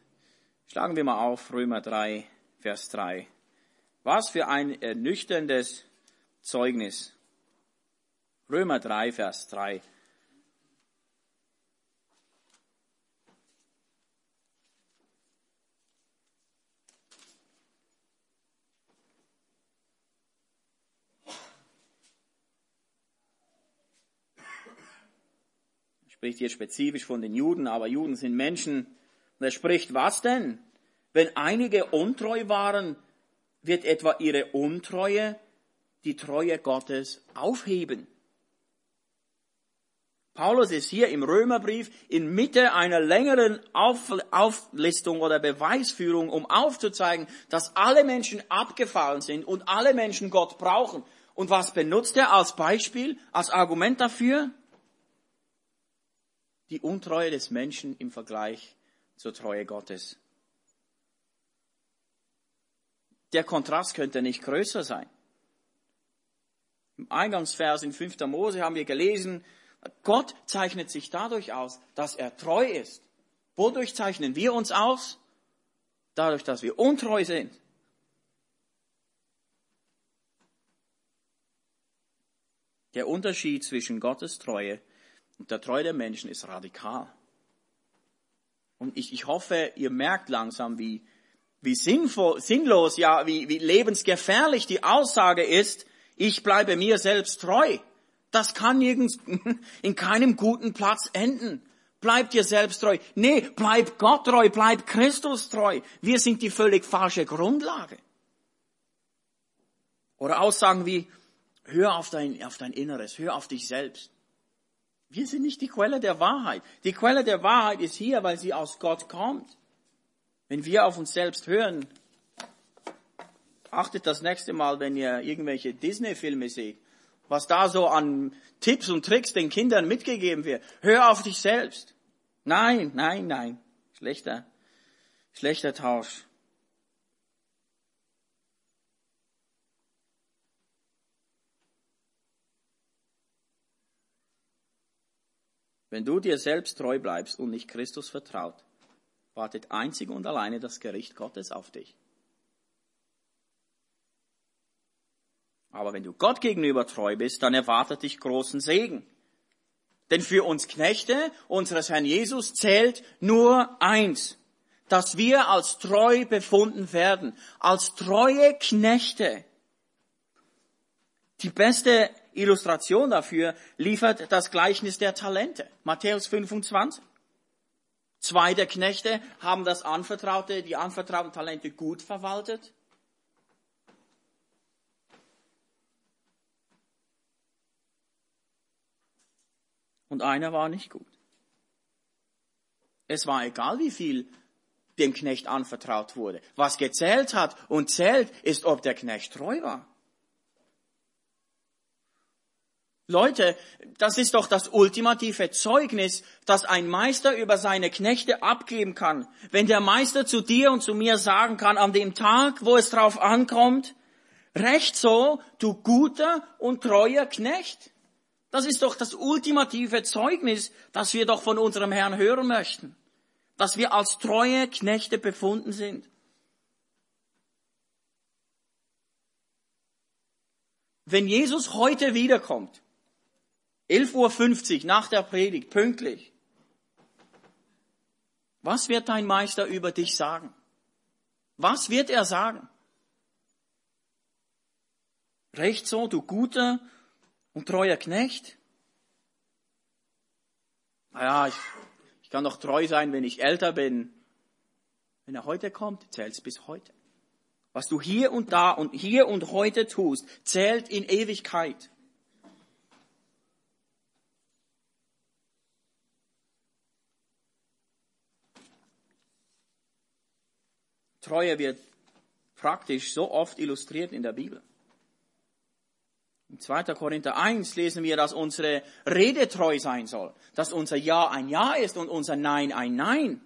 schlagen wir mal auf Römer 3, Vers 3. Was für ein ernüchterndes Zeugnis. Römer 3, Vers 3. spricht hier spezifisch von den Juden, aber Juden sind Menschen. Und er spricht, was denn? Wenn einige untreu waren, wird etwa ihre Untreue die Treue Gottes aufheben. Paulus ist hier im Römerbrief in Mitte einer längeren Auf Auflistung oder Beweisführung, um aufzuzeigen, dass alle Menschen abgefallen sind und alle Menschen Gott brauchen. Und was benutzt er als Beispiel, als Argument dafür? Die Untreue des Menschen im Vergleich zur Treue Gottes. Der Kontrast könnte nicht größer sein. Im Eingangsvers in 5. Mose haben wir gelesen, Gott zeichnet sich dadurch aus, dass er treu ist. Wodurch zeichnen wir uns aus? Dadurch, dass wir untreu sind. Der Unterschied zwischen Gottes Treue und der Treue der Menschen ist radikal. Und ich, ich hoffe, ihr merkt langsam, wie, wie sinnvoll, sinnlos, ja, wie, wie lebensgefährlich die Aussage ist, ich bleibe mir selbst treu. Das kann nirgends, in keinem guten Platz enden. Bleib dir selbst treu. Nee, bleib Gott treu, bleib Christus treu. Wir sind die völlig falsche Grundlage. Oder Aussagen wie, hör auf dein, auf dein Inneres, hör auf dich selbst. Wir sind nicht die Quelle der Wahrheit. Die Quelle der Wahrheit ist hier, weil sie aus Gott kommt. Wenn wir auf uns selbst hören, achtet das nächste Mal, wenn ihr irgendwelche Disney-Filme seht was da so an Tipps und Tricks den Kindern mitgegeben wird. Hör auf dich selbst. Nein, nein, nein. Schlechter, schlechter Tausch. Wenn du dir selbst treu bleibst und nicht Christus vertraut, wartet einzig und alleine das Gericht Gottes auf dich. Aber wenn du Gott gegenüber treu bist, dann erwartet dich großen Segen. Denn für uns Knechte unseres Herrn Jesus zählt nur eins, dass wir als treu befunden werden, als treue Knechte. Die beste Illustration dafür liefert das Gleichnis der Talente. Matthäus 25. Zwei der Knechte haben das anvertraute, die anvertrauten Talente gut verwaltet. und einer war nicht gut. Es war egal, wie viel dem Knecht anvertraut wurde. Was gezählt hat und zählt, ist, ob der Knecht treu war. Leute, das ist doch das ultimative Zeugnis, das ein Meister über seine Knechte abgeben kann. Wenn der Meister zu dir und zu mir sagen kann, an dem Tag, wo es drauf ankommt, recht so, du guter und treuer Knecht. Das ist doch das ultimative Zeugnis, das wir doch von unserem Herrn hören möchten. Dass wir als treue Knechte befunden sind. Wenn Jesus heute wiederkommt, 11.50 Uhr nach der Predigt, pünktlich, was wird dein Meister über dich sagen? Was wird er sagen? Recht so, du guter und treuer Knecht. Naja, ich, ich kann doch treu sein, wenn ich älter bin. Wenn er heute kommt, zählt es bis heute. Was du hier und da und hier und heute tust, zählt in Ewigkeit. Treue wird praktisch so oft illustriert in der Bibel. In 2. Korinther 1 lesen wir, dass unsere Rede treu sein soll, dass unser Ja ein Ja ist und unser Nein ein Nein.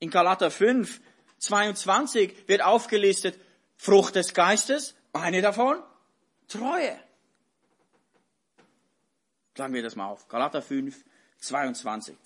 In Galater 5, 22 wird aufgelistet Frucht des Geistes, eine davon Treue. Sagen wir das mal auf. Galater 5, 22.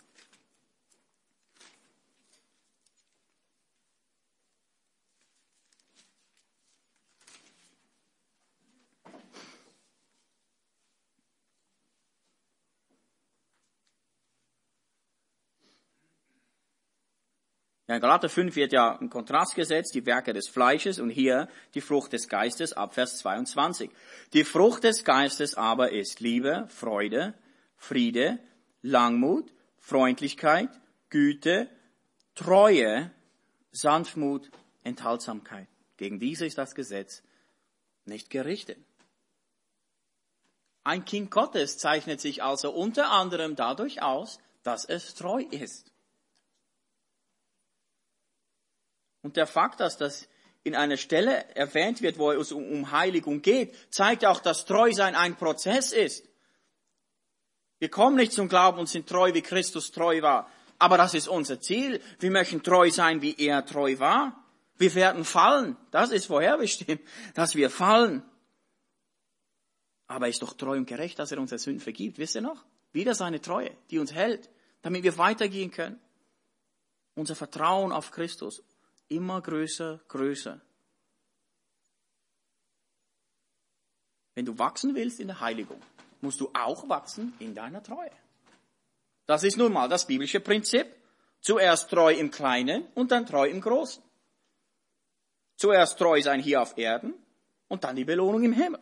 Ja, in Galater 5 wird ja ein Kontrast gesetzt, die Werke des Fleisches und hier die Frucht des Geistes ab Vers 22. Die Frucht des Geistes aber ist Liebe, Freude, Friede, Langmut, Freundlichkeit, Güte, Treue, Sanftmut, Enthaltsamkeit. Gegen diese ist das Gesetz nicht gerichtet. Ein Kind Gottes zeichnet sich also unter anderem dadurch aus, dass es treu ist. Und der Fakt, dass das in einer Stelle erwähnt wird, wo es um Heiligung geht, zeigt auch, dass Treusein ein Prozess ist. Wir kommen nicht zum Glauben und sind treu, wie Christus treu war. Aber das ist unser Ziel. Wir möchten treu sein, wie er treu war. Wir werden fallen. Das ist vorherbestimmt, dass wir fallen. Aber er ist doch treu und gerecht, dass er unsere Sünden vergibt. Wisst ihr noch? Wieder seine Treue, die uns hält, damit wir weitergehen können. Unser Vertrauen auf Christus immer größer, größer. Wenn du wachsen willst in der Heiligung, musst du auch wachsen in deiner Treue. Das ist nun mal das biblische Prinzip. Zuerst treu im Kleinen und dann treu im Großen. Zuerst treu sein hier auf Erden und dann die Belohnung im Himmel.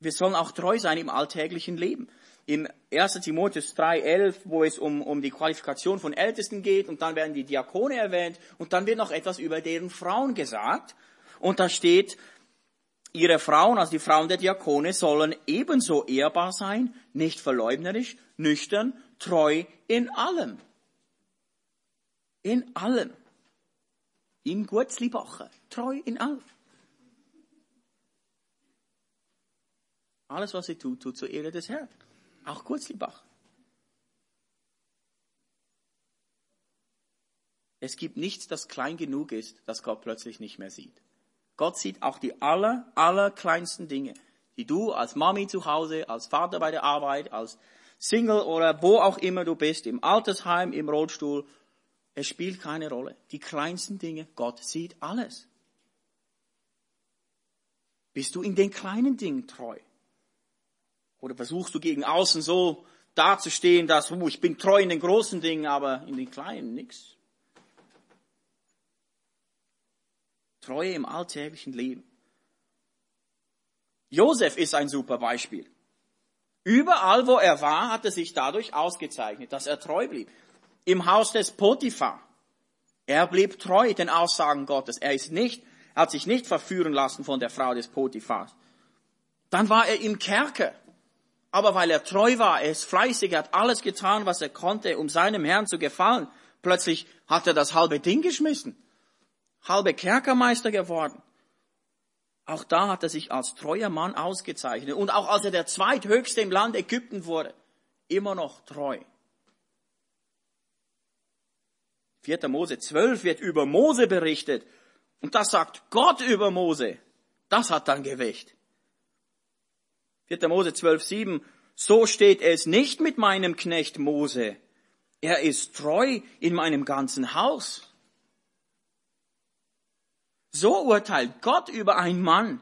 Wir sollen auch treu sein im alltäglichen Leben. Im 1. Timotheus 3,11, wo es um, um die Qualifikation von Ältesten geht, und dann werden die Diakone erwähnt, und dann wird noch etwas über deren Frauen gesagt. Und da steht, ihre Frauen, also die Frauen der Diakone, sollen ebenso ehrbar sein, nicht verleumderisch, nüchtern, treu in allem. In allem. In Gutzlibacher. Treu in allem. Alles, was sie tut, tut zur Ehre des Herrn. Auch Gutzlibach. Es gibt nichts, das klein genug ist, das Gott plötzlich nicht mehr sieht. Gott sieht auch die aller, aller kleinsten Dinge, die du als Mami zu Hause, als Vater bei der Arbeit, als Single oder wo auch immer du bist, im Altersheim, im Rollstuhl, es spielt keine Rolle. Die kleinsten Dinge, Gott sieht alles. Bist du in den kleinen Dingen treu? Oder versuchst du gegen außen so dazustehen, dass uh, ich bin treu in den großen Dingen, aber in den kleinen nichts? Treue im alltäglichen Leben. Josef ist ein super Beispiel. Überall, wo er war, hat er sich dadurch ausgezeichnet, dass er treu blieb. Im Haus des Potiphar. Er blieb treu den Aussagen Gottes. Er ist nicht, er hat sich nicht verführen lassen von der Frau des Potiphars. Dann war er im Kerker. Aber weil er treu war, er ist fleißig, er hat alles getan, was er konnte, um seinem Herrn zu gefallen. Plötzlich hat er das halbe Ding geschmissen halbe Kerkermeister geworden. Auch da hat er sich als treuer Mann ausgezeichnet. Und auch als er der zweithöchste im Land Ägypten wurde, immer noch treu. 4. Mose 12 wird über Mose berichtet. Und das sagt Gott über Mose. Das hat dann Gewicht. 4. Mose 12, 7. So steht es nicht mit meinem Knecht Mose. Er ist treu in meinem ganzen Haus. So urteilt Gott über einen Mann,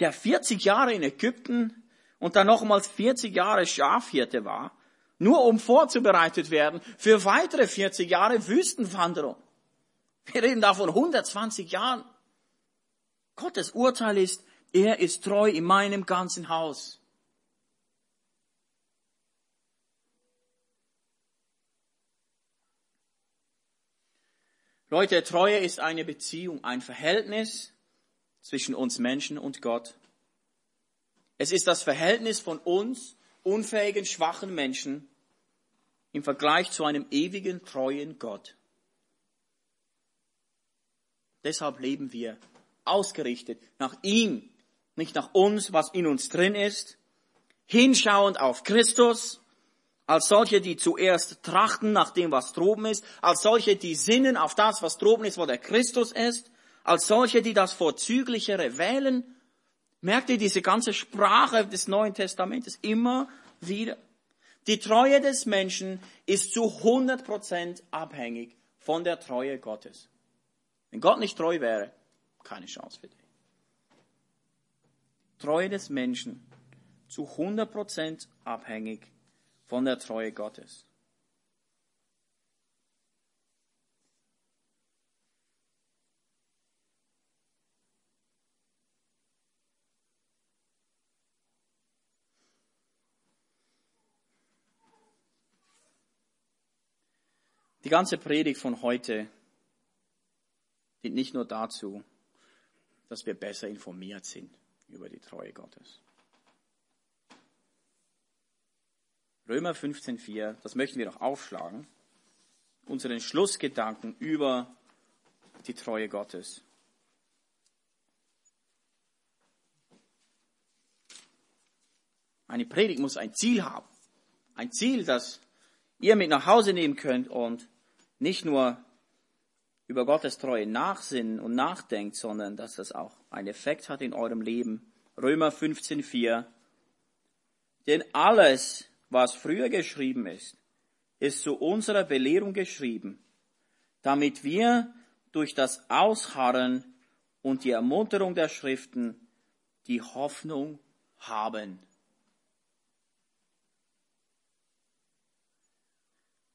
der 40 Jahre in Ägypten und dann nochmals 40 Jahre Schafhirte war, nur um vorzubereitet werden für weitere 40 Jahre Wüstenwanderung. Wir reden da von 120 Jahren. Gottes Urteil ist, er ist treu in meinem ganzen Haus. Leute, Treue ist eine Beziehung, ein Verhältnis zwischen uns Menschen und Gott. Es ist das Verhältnis von uns, unfähigen, schwachen Menschen, im Vergleich zu einem ewigen, treuen Gott. Deshalb leben wir ausgerichtet nach ihm, nicht nach uns, was in uns drin ist, hinschauend auf Christus, als solche, die zuerst trachten nach dem, was droben ist, als solche, die sinnen auf das, was droben ist, wo der Christus ist, als solche, die das Vorzüglichere wählen. Merkt ihr diese ganze Sprache des Neuen Testamentes immer wieder? Die Treue des Menschen ist zu 100 Prozent abhängig von der Treue Gottes. Wenn Gott nicht treu wäre, keine Chance für dich. Treue des Menschen zu 100% abhängig von der Treue Gottes. Die ganze Predigt von heute dient nicht nur dazu, dass wir besser informiert sind über die Treue Gottes. Römer 15.4, das möchten wir noch aufschlagen, unseren Schlussgedanken über die Treue Gottes. Eine Predigt muss ein Ziel haben. Ein Ziel, das ihr mit nach Hause nehmen könnt und nicht nur über Gottes Treue nachsinnen und nachdenkt, sondern dass das auch einen Effekt hat in eurem Leben. Römer 15.4. Denn alles, was früher geschrieben ist, ist zu unserer Belehrung geschrieben, damit wir durch das Ausharren und die Ermunterung der Schriften die Hoffnung haben.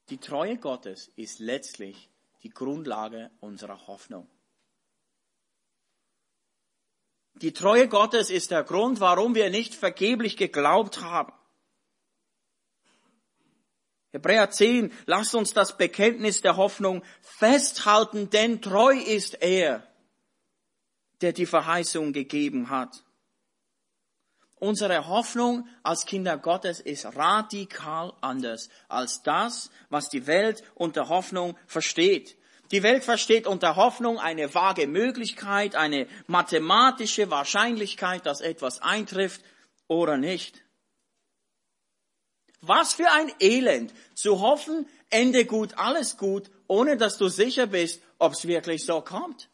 Die Treue Gottes ist letztlich die Grundlage unserer Hoffnung. Die Treue Gottes ist der Grund, warum wir nicht vergeblich geglaubt haben. Hebräer 10, lasst uns das Bekenntnis der Hoffnung festhalten, denn treu ist er, der die Verheißung gegeben hat. Unsere Hoffnung als Kinder Gottes ist radikal anders als das, was die Welt unter Hoffnung versteht. Die Welt versteht unter Hoffnung eine vage Möglichkeit, eine mathematische Wahrscheinlichkeit, dass etwas eintrifft oder nicht. Was für ein Elend, zu hoffen, Ende gut, alles gut, ohne dass du sicher bist, ob es wirklich so kommt.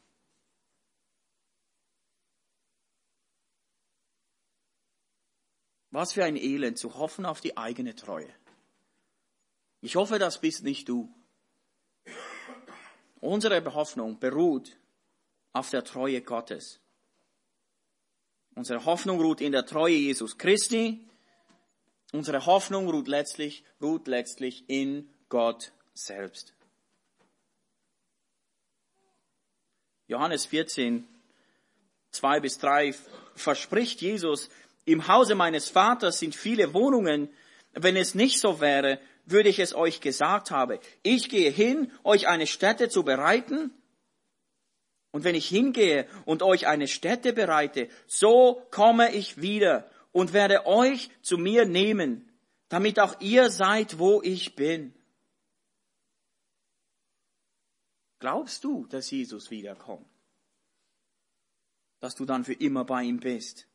Was für ein Elend, zu hoffen auf die eigene Treue. Ich hoffe, das bist nicht du. Unsere Hoffnung beruht auf der Treue Gottes. Unsere Hoffnung ruht in der Treue Jesus Christi. Unsere Hoffnung ruht letztlich, ruht letztlich in Gott selbst. Johannes 14, 2 bis 3 verspricht Jesus, im Hause meines Vaters sind viele Wohnungen. Wenn es nicht so wäre, würde ich es euch gesagt haben. Ich gehe hin, euch eine Stätte zu bereiten. Und wenn ich hingehe und euch eine Stätte bereite, so komme ich wieder und werde euch zu mir nehmen, damit auch ihr seid, wo ich bin. Glaubst du, dass Jesus wiederkommt? Dass du dann für immer bei ihm bist?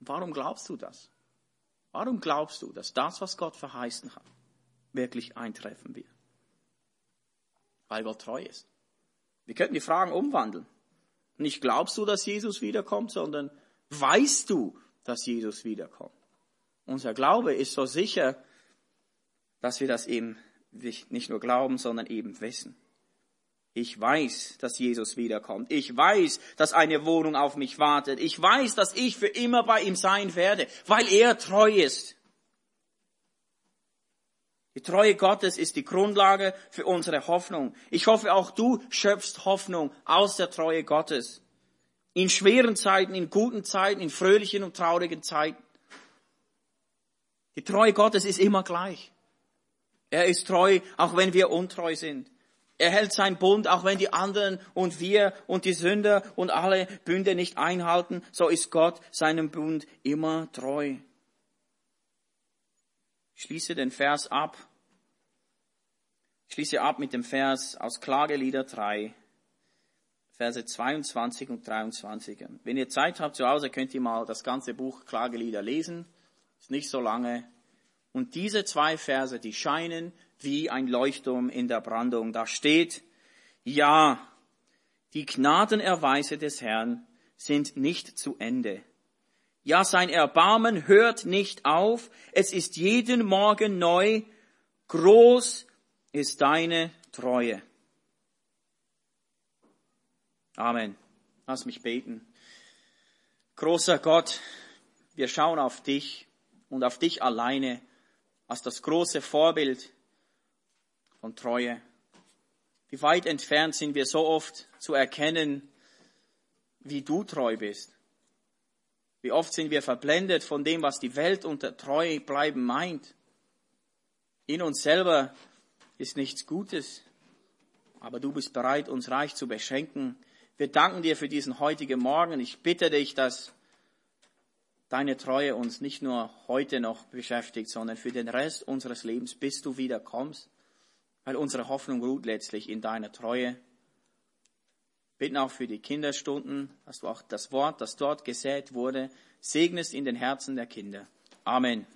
Warum glaubst du das? Warum glaubst du, dass das, was Gott verheißen hat, wirklich eintreffen wird? Weil Gott treu ist. Wir könnten die Fragen umwandeln. Nicht glaubst du, dass Jesus wiederkommt, sondern weißt du, dass Jesus wiederkommt. Unser Glaube ist so sicher, dass wir das eben nicht nur glauben, sondern eben wissen. Ich weiß, dass Jesus wiederkommt. Ich weiß, dass eine Wohnung auf mich wartet. Ich weiß, dass ich für immer bei ihm sein werde, weil er treu ist. Die Treue Gottes ist die Grundlage für unsere Hoffnung. Ich hoffe, auch du schöpfst Hoffnung aus der Treue Gottes. In schweren Zeiten, in guten Zeiten, in fröhlichen und traurigen Zeiten. Die Treue Gottes ist immer gleich. Er ist treu, auch wenn wir untreu sind. Er hält sein Bund, auch wenn die anderen und wir und die Sünder und alle Bünde nicht einhalten, so ist Gott seinem Bund immer treu. Ich schließe den Vers ab. Ich schließe ab mit dem Vers aus Klagelieder 3, Verse 22 und 23. Wenn ihr Zeit habt zu Hause, könnt ihr mal das ganze Buch Klagelieder lesen. Ist nicht so lange. Und diese zwei Verse, die scheinen wie ein Leuchtturm in der Brandung. Da steht, ja, die Gnadenerweise des Herrn sind nicht zu Ende. Ja, sein Erbarmen hört nicht auf. Es ist jeden Morgen neu. Groß ist deine Treue. Amen. Lass mich beten. Großer Gott, wir schauen auf dich und auf dich alleine als das große Vorbild von Treue. Wie weit entfernt sind wir so oft zu erkennen, wie du treu bist. Wie oft sind wir verblendet von dem, was die Welt unter treu bleiben meint. In uns selber ist nichts Gutes, aber du bist bereit, uns reich zu beschenken. Wir danken dir für diesen heutigen Morgen. Ich bitte dich, dass deine Treue uns nicht nur heute noch beschäftigt, sondern für den Rest unseres Lebens, bis du wieder kommst, weil unsere Hoffnung ruht letztlich in deiner Treue. Bitten auch für die Kinderstunden, dass du auch das Wort, das dort gesät wurde, segnest in den Herzen der Kinder. Amen.